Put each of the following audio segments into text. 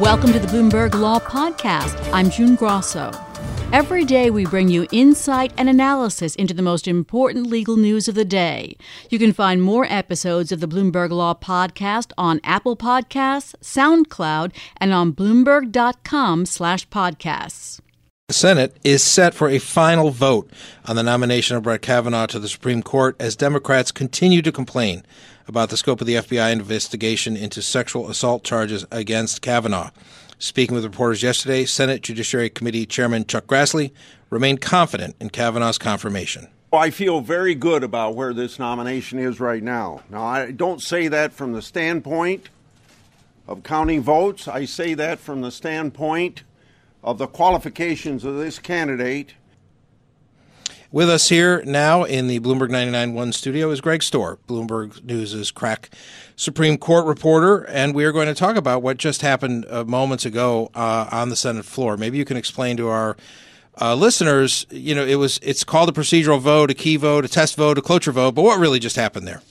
Welcome to the Bloomberg Law Podcast. I'm June Grosso. Every day, we bring you insight and analysis into the most important legal news of the day. You can find more episodes of the Bloomberg Law Podcast on Apple Podcasts, SoundCloud, and on Bloomberg.com/podcasts. The Senate is set for a final vote on the nomination of Brett Kavanaugh to the Supreme Court as Democrats continue to complain about the scope of the FBI investigation into sexual assault charges against Kavanaugh. Speaking with reporters yesterday, Senate Judiciary Committee Chairman Chuck Grassley remained confident in Kavanaugh's confirmation. I feel very good about where this nomination is right now. Now, I don't say that from the standpoint of counting votes. I say that from the standpoint of the qualifications of this candidate with us here now in the Bloomberg 99.1 studio is Greg Stohr, Bloomberg News' crack Supreme Court reporter, and we are going to talk about what just happened uh, moments ago uh, on the Senate floor. Maybe you can explain to our uh, listeners, you know, it was it's called a procedural vote, a key vote, a test vote, a cloture vote, but what really just happened there?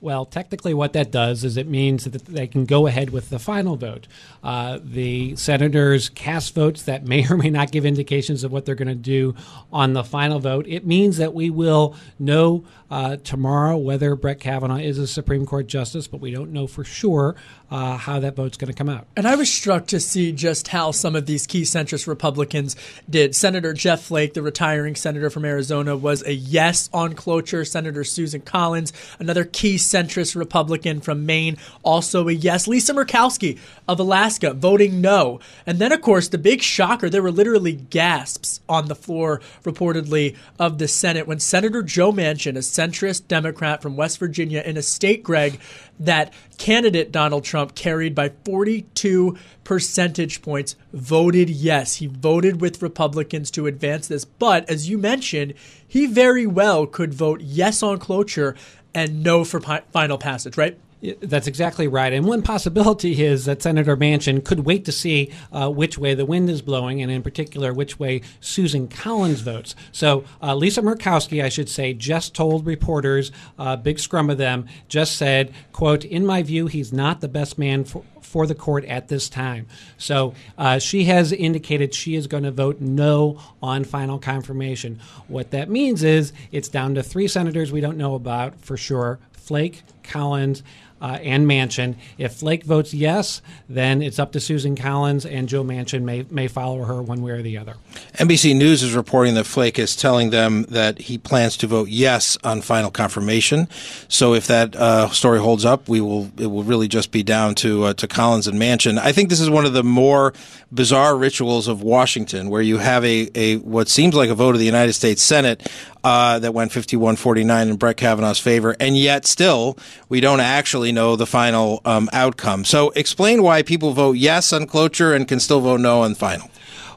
Well, technically, what that does is it means that they can go ahead with the final vote. Uh, the senators cast votes that may or may not give indications of what they're going to do on the final vote. It means that we will know uh, tomorrow whether Brett Kavanaugh is a Supreme Court justice, but we don't know for sure uh, how that vote's going to come out. And I was struck to see just how some of these key centrist Republicans did. Senator Jeff Flake, the retiring senator from Arizona, was a yes on cloture. Senator Susan Collins, another key centrist Republican from Maine, also a yes. Lisa Murkowski of Alaska voting no. And then, of course, the big shocker there were literally gasps on the floor, reportedly, of the Senate when Senator Joe Manchin, a centrist Democrat from West Virginia, in a state, Greg, that candidate Donald Trump carried by 42 percentage points voted yes. He voted with Republicans to advance this. But as you mentioned, he very well could vote yes on cloture and no for pi- final passage, right? That's exactly right. And one possibility is that Senator Manchin could wait to see uh, which way the wind is blowing, and in particular, which way Susan Collins votes. So, uh, Lisa Murkowski, I should say, just told reporters, uh, big scrum of them, just said, quote, in my view, he's not the best man for, for the court at this time. So uh, she has indicated she is going to vote no on final confirmation. What that means is it's down to three senators we don't know about for sure Flake, Collins, uh, and Manchin. If Flake votes yes, then it's up to Susan Collins, and Joe Manchin may, may follow her one way or the other. NBC News is reporting that Flake is telling them that he plans to vote yes on final confirmation. So if that uh, story holds up, we will it will really just be down to uh, to Collins and Manchin. I think this is one of the more bizarre rituals of Washington, where you have a, a what seems like a vote of the United States Senate uh, that went 51-49 in Brett Kavanaugh's favor, and yet still we don't actually know the final um, outcome. So explain why people vote yes on cloture and can still vote no on final.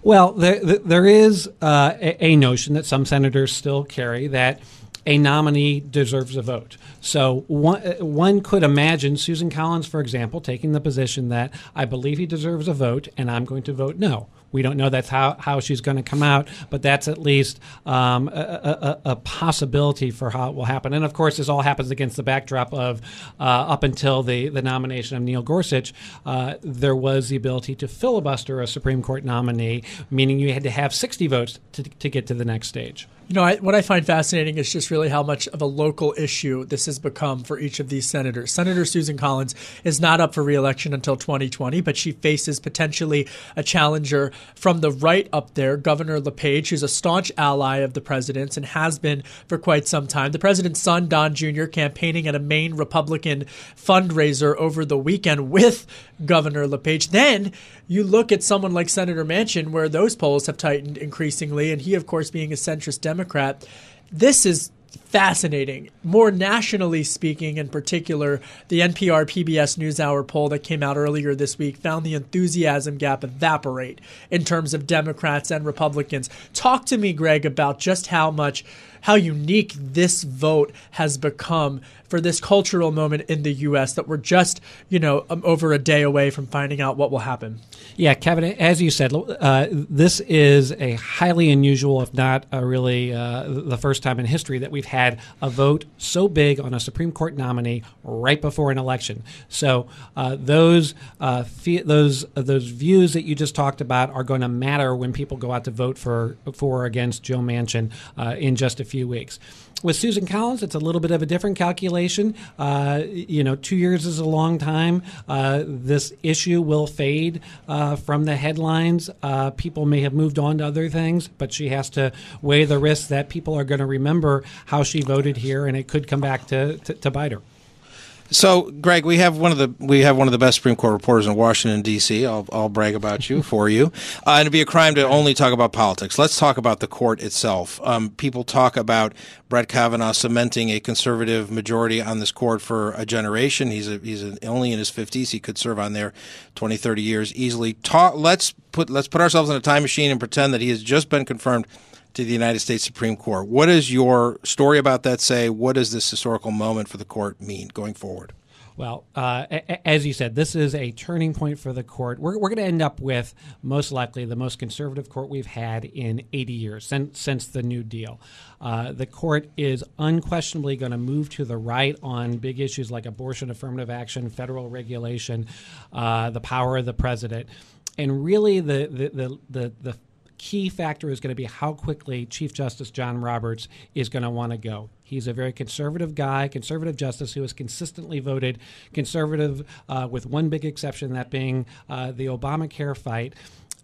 Well, there, there is uh, a notion that some senators still carry that a nominee deserves a vote. So one, one could imagine Susan Collins, for example, taking the position that I believe he deserves a vote and I'm going to vote no. We don't know that's how, how she's going to come out, but that's at least um, a, a, a, possibility for how it will happen. And of course, this all happens against the backdrop of uh, up until the, the nomination of Neil Gorsuch, uh, there was the ability to filibuster a Supreme Court nominee, meaning you had to have 60 votes to, to get to the next stage. You know, I, what I find fascinating is just really how much of a local issue this has become for each of these senators. Senator Susan Collins is not up for reelection until 2020, but she faces potentially a challenger from the right up there, Governor LePage, who's a staunch ally of the president's and has been for quite some time. The president's son, Don Jr., campaigning at a Maine Republican fundraiser over the weekend with Governor LePage. Then you look at someone like Senator Manchin, where those polls have tightened increasingly, and he, of course, being a centrist Democrat. This is fascinating. More nationally speaking, in particular, the NPR PBS NewsHour poll that came out earlier this week found the enthusiasm gap evaporate in terms of Democrats and Republicans. Talk to me, Greg, about just how much how unique this vote has become for this cultural moment in the U.S. that we're just, you know, um, over a day away from finding out what will happen. Yeah, Kevin, as you said, uh, this is a highly unusual, if not really uh, the first time in history that we've had a vote so big on a Supreme Court nominee right before an election. So uh, those uh, those those views that you just talked about are going to matter when people go out to vote for for or against Joe Manchin uh, in just a few weeks. With Susan Collins, it's a little bit of a different calculation. Uh, you know, two years is a long time. Uh, this issue will fade uh, from the headlines. Uh, people may have moved on to other things, but she has to weigh the risk that people are going to remember how she voted here, and it could come back to, to, to bite her. So, Greg, we have one of the we have one of the best Supreme Court reporters in Washington D.C. I'll, I'll brag about you for you, uh, and it'd be a crime to only talk about politics. Let's talk about the court itself. Um, people talk about Brett Kavanaugh cementing a conservative majority on this court for a generation. He's a, he's a, only in his fifties. He could serve on there 20, 30 years easily. Talk, let's put let's put ourselves in a time machine and pretend that he has just been confirmed to the United States Supreme Court. What does your story about that say? What does this historical moment for the court mean going forward? Well, uh, as you said, this is a turning point for the court. We're, we're going to end up with most likely the most conservative court we've had in 80 years since, since the New Deal. Uh, the court is unquestionably going to move to the right on big issues like abortion, affirmative action, federal regulation, uh, the power of the president. And really, the, the, the, the, the key factor is going to be how quickly Chief Justice John Roberts is going to want to go. He's a very conservative guy, conservative justice who has consistently voted conservative, uh, with one big exception, that being uh, the Obamacare fight.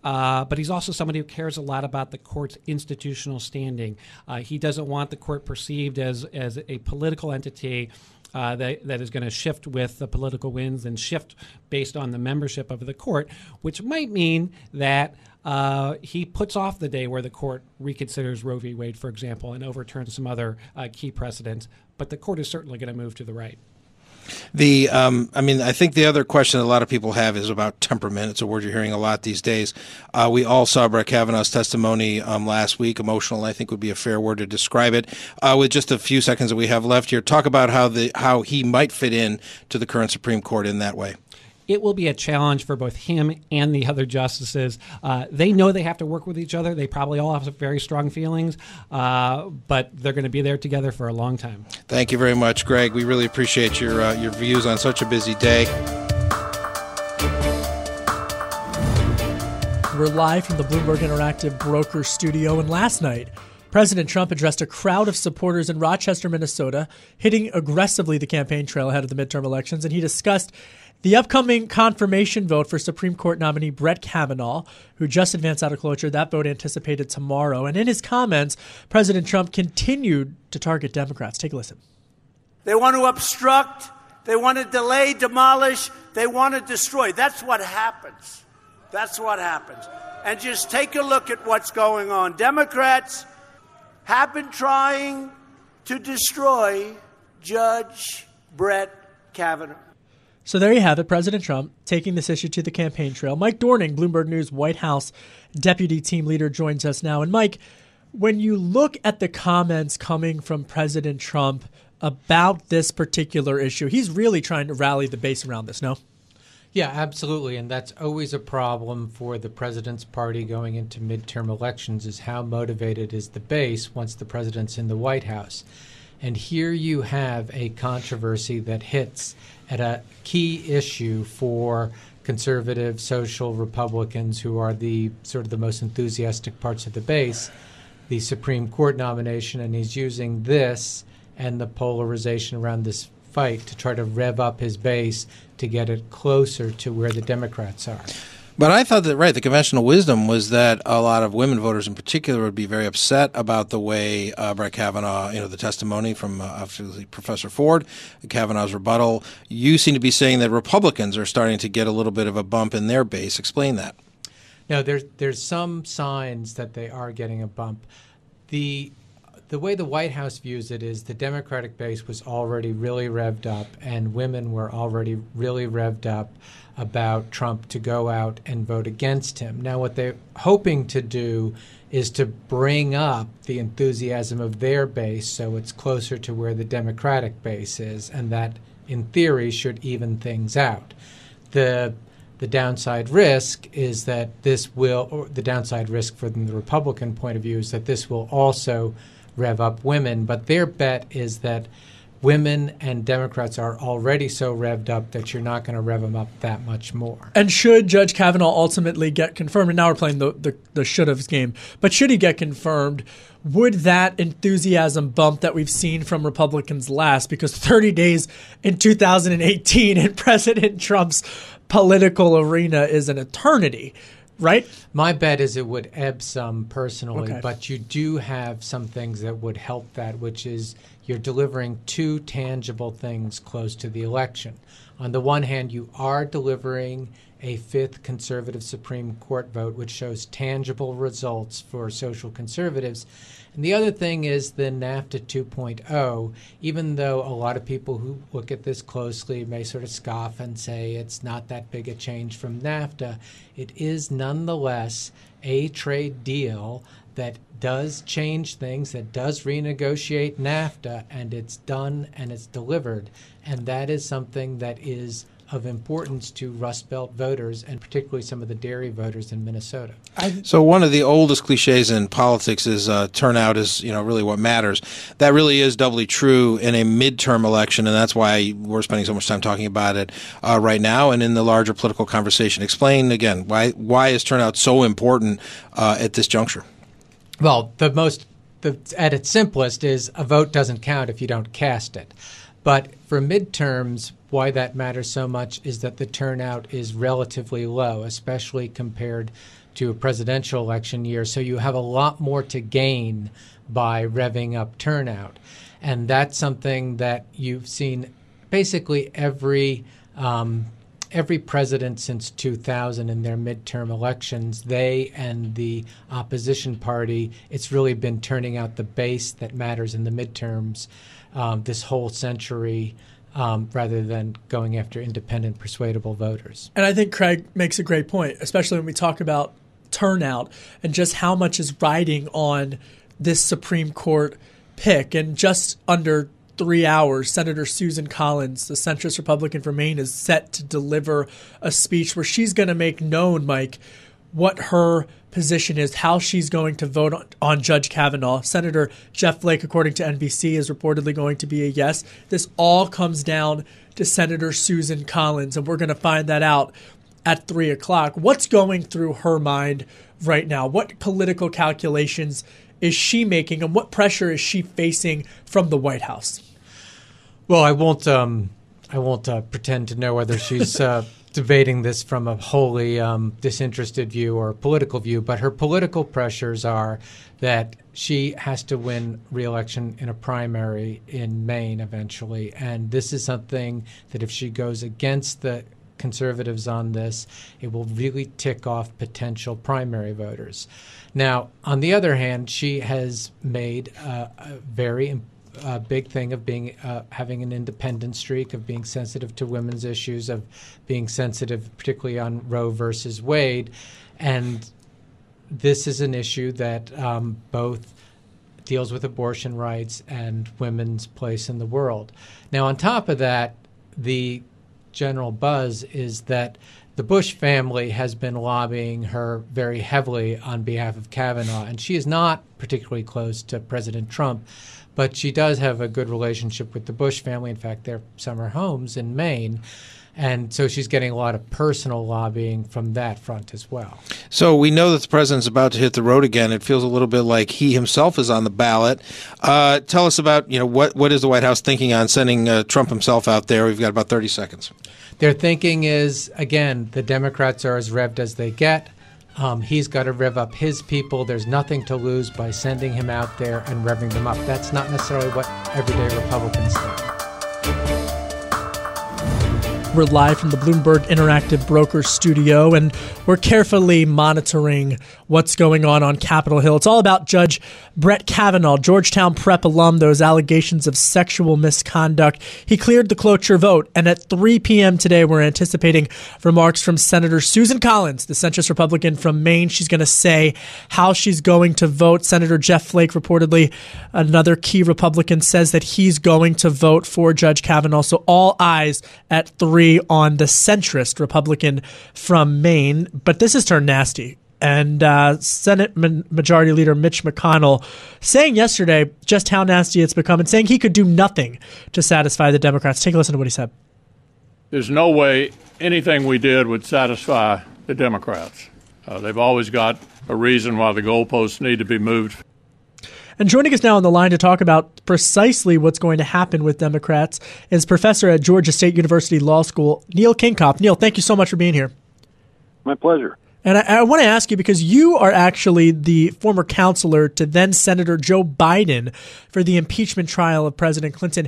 Uh, but he's also somebody who cares a lot about the court's institutional standing. Uh, he doesn't want the court perceived as, as a political entity uh, that, that is going to shift with the political winds and shift based on the membership of the court, which might mean that uh, he puts off the day where the court reconsiders Roe v. Wade, for example, and overturns some other uh, key precedents. But the court is certainly going to move to the right. The, um, I mean, I think the other question a lot of people have is about temperament. It's a word you're hearing a lot these days. Uh, we all saw Brett Kavanaugh's testimony um, last week. Emotional, I think, would be a fair word to describe it. Uh, with just a few seconds that we have left here, talk about how the how he might fit in to the current Supreme Court in that way it will be a challenge for both him and the other justices. Uh, they know they have to work with each other. They probably all have very strong feelings, uh, but they're going to be there together for a long time. Thank you very much, Greg. We really appreciate your uh, your views on such a busy day. We're live from the Bloomberg Interactive Broker Studio, and last night. President Trump addressed a crowd of supporters in Rochester, Minnesota, hitting aggressively the campaign trail ahead of the midterm elections, and he discussed the upcoming confirmation vote for Supreme Court nominee Brett Kavanaugh, who just advanced out of cloture, that vote anticipated tomorrow. And in his comments, President Trump continued to target Democrats. Take a listen. They want to obstruct, they want to delay, demolish, they want to destroy. That's what happens. That's what happens. And just take a look at what's going on. Democrats have been trying to destroy Judge Brett Kavanaugh. So there you have it, President Trump taking this issue to the campaign trail. Mike Dorning, Bloomberg News White House deputy team leader, joins us now. And Mike, when you look at the comments coming from President Trump about this particular issue, he's really trying to rally the base around this, no? Yeah, absolutely. And that's always a problem for the president's party going into midterm elections is how motivated is the base once the president's in the White House. And here you have a controversy that hits at a key issue for conservative social Republicans who are the sort of the most enthusiastic parts of the base, the Supreme Court nomination, and he's using this and the polarization around this fight to try to rev up his base to get it closer to where the Democrats are. But I thought that right, the conventional wisdom was that a lot of women voters, in particular, would be very upset about the way uh, Brett Kavanaugh, you know, the testimony from uh, Professor Ford, Kavanaugh's rebuttal. You seem to be saying that Republicans are starting to get a little bit of a bump in their base. Explain that. No, there's there's some signs that they are getting a bump. The the way the White House views it is the Democratic base was already really revved up, and women were already really revved up about Trump to go out and vote against him. Now, what they're hoping to do is to bring up the enthusiasm of their base so it's closer to where the Democratic base is, and that, in theory, should even things out. The the downside risk is that this will, or the downside risk from the Republican point of view is that this will also rev up women. But their bet is that women and Democrats are already so revved up that you're not going to rev them up that much more. And should Judge Kavanaugh ultimately get confirmed, and now we're playing the, the, the should have's game, but should he get confirmed, would that enthusiasm bump that we've seen from Republicans last? Because 30 days in 2018 in President Trump's political arena is an eternity right? My bet is it would ebb some personally, Okay. but you do have some things that would help that, which is you're delivering two tangible things close to the election. On the one hand, you are delivering a fifth conservative Supreme Court vote, which shows tangible results for social conservatives. And the other thing is the NAFTA 2.0, even though a lot of people who look at this closely may sort of scoff and say it's not that big a change from NAFTA, it is nonetheless a trade deal that does change things, that does renegotiate NAFTA, and it's done and it's delivered. And that is something that is of importance to Rust Belt voters and particularly some of the dairy voters in Minnesota. So one of the oldest cliches in politics is uh, turnout is you know really what matters. That really is doubly true in a midterm election, and that's why we're spending so much time talking about it uh, right now and in the larger political conversation. Explain again why why is turnout so important uh, at this juncture? Well, the most, the, at its simplest, is a vote doesn't count if you don't cast it. But for midterms, why that matters so much is that the turnout is relatively low, especially compared to a presidential election year. So you have a lot more to gain by revving up turnout. And that's something that you've seen basically every um, every president since 2000 in their midterm elections, they and the opposition party, it's really been turning out the base that matters in the midterms um, this whole century. Um, rather than going after independent, persuadable voters. And I think Craig makes a great point, especially when we talk about turnout and just how much is riding on this Supreme Court pick. And just under three hours, Senator Susan Collins, the centrist Republican from Maine, is set to deliver a speech where she's going to make known, Mike, what her position is, how she's going to vote on, Judge Kavanaugh. Senator Jeff Flake, according to NBC, is reportedly going to be a yes. This all comes down to Senator Susan Collins, and we're going to find that out at three o'clock. What's going through her mind right now? What political calculations is she making, and what pressure is she facing from the White House? Well, I won't. Um, I won't uh, pretend to know whether she's uh, debating this from a wholly um, disinterested view or political view. But her political pressures are that she has to win re-election in a primary in Maine eventually, and this is something that if she goes against the conservatives on this, it will really tick off potential primary voters. Now, on the other hand, she has made a very uh, big thing of being uh, having an independent streak, of being sensitive to women's issues, of being sensitive, particularly on Roe versus Wade, and this is an issue that um, both deals with abortion rights and women's place in the world. Now, on top of that, the general buzz is that the Bush family has been lobbying her very heavily on behalf of Kavanaugh, and she is not particularly close to President Trump, but she does have a good relationship with the Bush family. In fact, their summer homes in Maine. And so she's getting a lot of personal lobbying from that front as well. So we know that the president's about to hit the road again. It feels a little bit like he himself is on the ballot. Uh, tell us about you know what what is the White House thinking on sending uh, Trump himself out there? We've got about thirty seconds. Their thinking is again, the Democrats are as revved as they get. Um, he's got to rev up his people. There's nothing to lose by sending him out there and revving them up. That's not necessarily what everyday Republicans think. We're live from the Bloomberg Interactive Broker Studio, and we're carefully monitoring what's going on on Capitol Hill. It's all about Judge Brett Kavanaugh, Georgetown Prep alum, those allegations of sexual misconduct. He cleared the cloture vote, and at 3 p.m. today, we're anticipating remarks from Senator Susan Collins, the centrist Republican from Maine. She's going to say how she's going to vote. Senator Jeff Flake, reportedly another key Republican, says that he's going to vote for Judge Kavanaugh. So all eyes at 3 on the centrist Republican from Maine, but this has turned nasty. And uh, Senate Majority Leader Mitch McConnell saying yesterday just how nasty it's become and saying he could do nothing to satisfy the Democrats. Take a listen to what he said. There's no way anything we did would satisfy the Democrats. Uh, they've always got a reason why the goalposts need to be moved and joining us now on the line to talk about precisely what's going to happen with Democrats is professor at Georgia State University Law School, Neil Kinkopf. Neil, thank you so much for being here. My pleasure. And I, I, want to ask you because you are actually the former counselor to then Senator Joe Biden for the impeachment trial of President Clinton.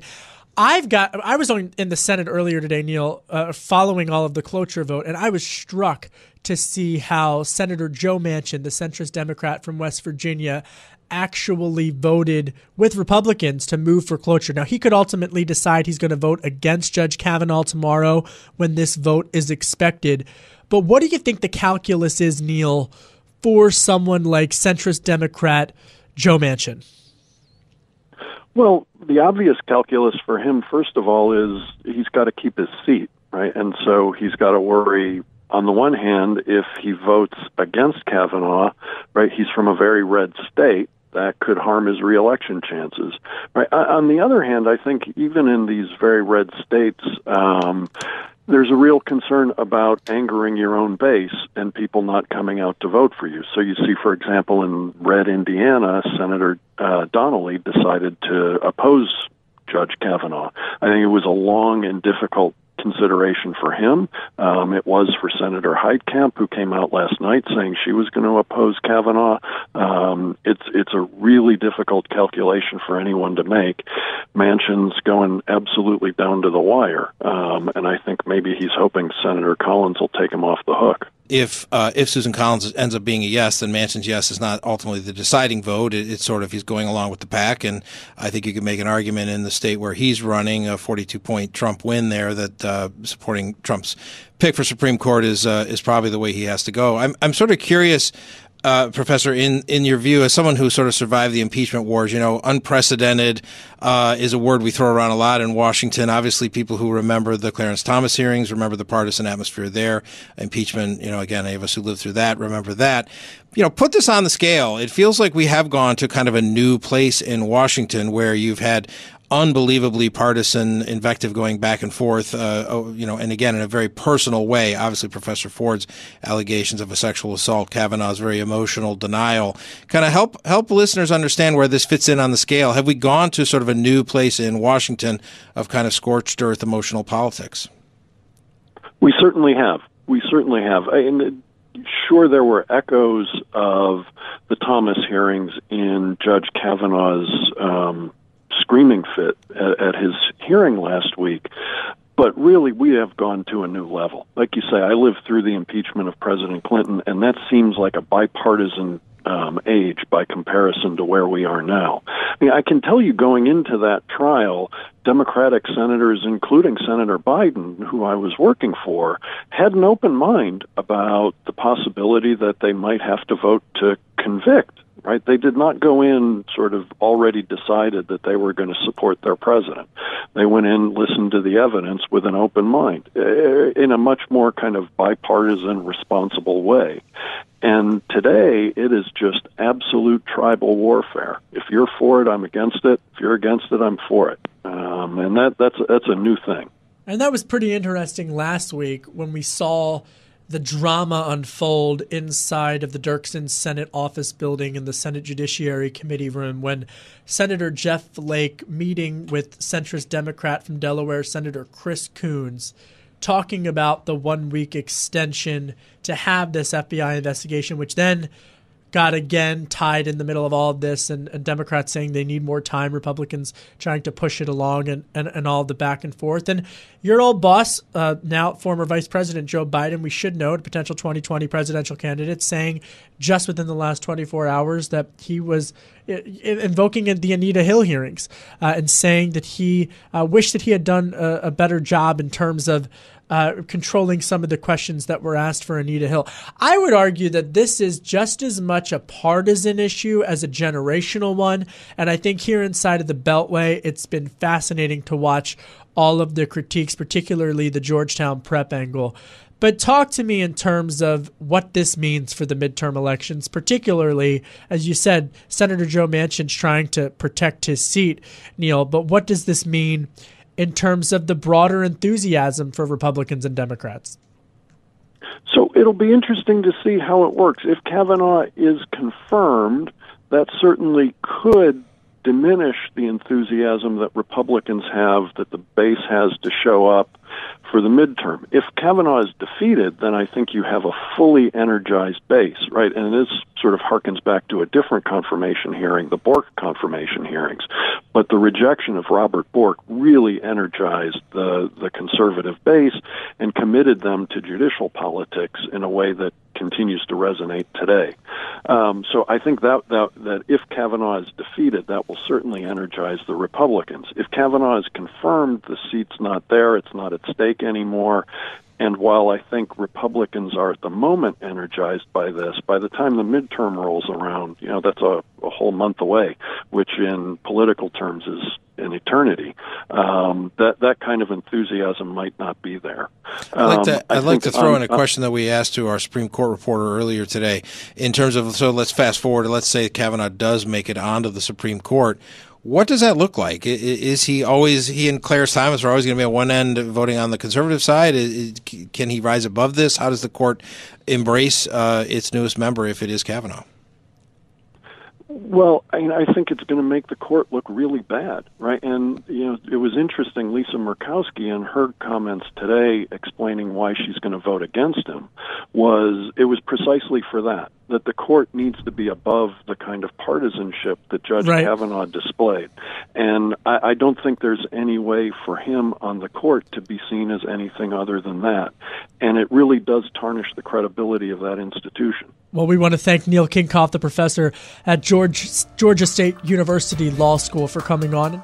I've got. I was on, in the Senate earlier today, Neil, uh, following all of the cloture vote, and I was struck to see how Senator Joe Manchin, the centrist Democrat from West Virginia, actually voted with Republicans to move for cloture. Now, he could ultimately decide he's going to vote against Judge Kavanaugh tomorrow when this vote is expected. But what do you think the calculus is, Neil, for someone like centrist Democrat Joe Manchin? Well, the obvious calculus for him, first of all, is he's got to keep his seat, right? And so he's got to worry on the one hand, if he votes against Kavanaugh, right, he's from a very red state, that could harm his reelection chances. Right. On the other hand, I think even in these very red states, um, there's a real concern about angering your own base and people not coming out to vote for you. So you see, for example, in red Indiana, Senator uh, Donnelly decided to oppose Judge Kavanaugh. I think it was a long and difficult consideration for him. Um, it was for Senator Heitkamp, who came out last night saying she was going to oppose Kavanaugh. Um, it's it's a really difficult calculation for anyone to make. Manchin's going absolutely down to the wire, um, and I think maybe he's hoping Senator Collins will take him off the hook if uh, if Susan Collins ends up being a yes, then Manchin's yes is not ultimately the deciding vote. It, it's sort of he's going along with the pack, and I think you could make an argument in the state where he's running a 42 point Trump win there that uh, supporting Trump's pick for Supreme Court is uh, is probably the way he has to go. I'm I'm sort of curious uh, Professor, in, in your view, as someone who sort of survived the impeachment wars, you know, unprecedented uh, is a word we throw around a lot in Washington. Obviously, people who remember the Clarence Thomas hearings remember the partisan atmosphere there. Impeachment, you know, again, any of us who lived through that remember that. You know, put this on the scale. It feels like we have gone to kind of a new place in Washington where you've had unbelievably partisan invective going back and forth, uh, oh, you know, and again in a very personal way. Obviously, Professor Ford's allegations of a sexual assault, Kavanaugh's very emotional denial. Kind of help help listeners understand where this fits in on the scale. Have we gone to sort of a new place in Washington of kind of scorched earth emotional politics? We certainly have. We certainly have. And sure, there were echoes of the Thomas hearings in Judge Kavanaugh's. Um, screaming fit at, at his hearing last week. But really, we have gone to a new level. Like you say, I lived through the impeachment of President Clinton, and that seems like a bipartisan um, age by comparison to where we are now. I, mean, I can tell you going into that trial, Democratic senators, including Senator Biden, who I was working for, had an open mind about the possibility that they might have to vote to convict right? They did not go in sort of already decided that they were going to support their president. They went in, listened to the evidence with an open mind eh, in a much more kind of bipartisan, responsible way. And today, it is just absolute tribal warfare. If you're for it, I'm against it. If you're against it, I'm for it. Um, and that, that's, that's a new thing. And that was pretty interesting last week when we saw the drama unfold inside of the Dirksen Senate office building in the Senate Judiciary Committee room when Senator Jeff Flake meeting with centrist Democrat from Delaware, Senator Chris Coons, talking about the one week extension to have this FBI investigation, which then got again tied in the middle of all of this, and, and, Democrats saying they need more time, Republicans trying to push it along, and, and, and all the back and forth. And your old boss, uh, now former Vice President Joe Biden, we should note, potential 2020 presidential candidate, saying just within the last 24 hours that he was invoking the Anita Hill hearings uh, and saying that he uh, wished that he had done a, a better job in terms of uh, controlling some of the questions that were asked for Anita Hill. I would argue that this is just as much a partisan issue as a generational one. And I think here inside of the Beltway, it's been fascinating to watch all of the critiques, particularly the Georgetown prep angle. But talk to me in terms of what this means for the midterm elections, particularly, as you said, Senator Joe Manchin's trying to protect his seat, Neil. But what does this mean in terms of the broader enthusiasm for Republicans and Democrats? So it'll be interesting to see how it works. If Kavanaugh is confirmed, that certainly could diminish the enthusiasm that Republicans have, that the base has to show up for the midterm. If Kavanaugh is defeated, then I think you have a fully energized base, right? And this sort of harkens back to a different confirmation hearing, the Bork confirmation hearings. But the rejection of Robert Bork really energized the, the conservative base and committed them to judicial politics in a way that continues to resonate today. Um, so I think that, that that if Kavanaugh is defeated, that will certainly energize the Republicans. If Kavanaugh is confirmed, the seat's not there; it's not at stake anymore. And while I think Republicans are at the moment energized by this, by the time the midterm rolls around, you know, that's a, a whole month away, which in political terms is an eternity. Um, that that kind of enthusiasm might not be there. Um, I'd like to, I'd like to throw in a question that we asked to our Supreme Court reporter earlier today. In terms of, so let's fast forward. Let's say Kavanaugh does make it onto the Supreme Court. What does that look like? Is he always he and Clarence Thomas are always going to be at one end voting on the conservative side? Can he rise above this? How does the court embrace uh, its newest member if it is Kavanaugh? Well, I, I think it's going to make the court look really bad, right? And you know, it was interesting. Lisa Murkowski in her comments today, explaining why she's going to vote against him, was it was precisely for that that the court needs to be above the kind of partisanship that Judge right. Kavanaugh displayed. And I, I don't think there's any way for him on the court to be seen as anything other than that. And it really does tarnish the credibility of that institution. Well, we want to thank Neil Kinkopf, the professor at George, Georgia State University Law School, for coming on.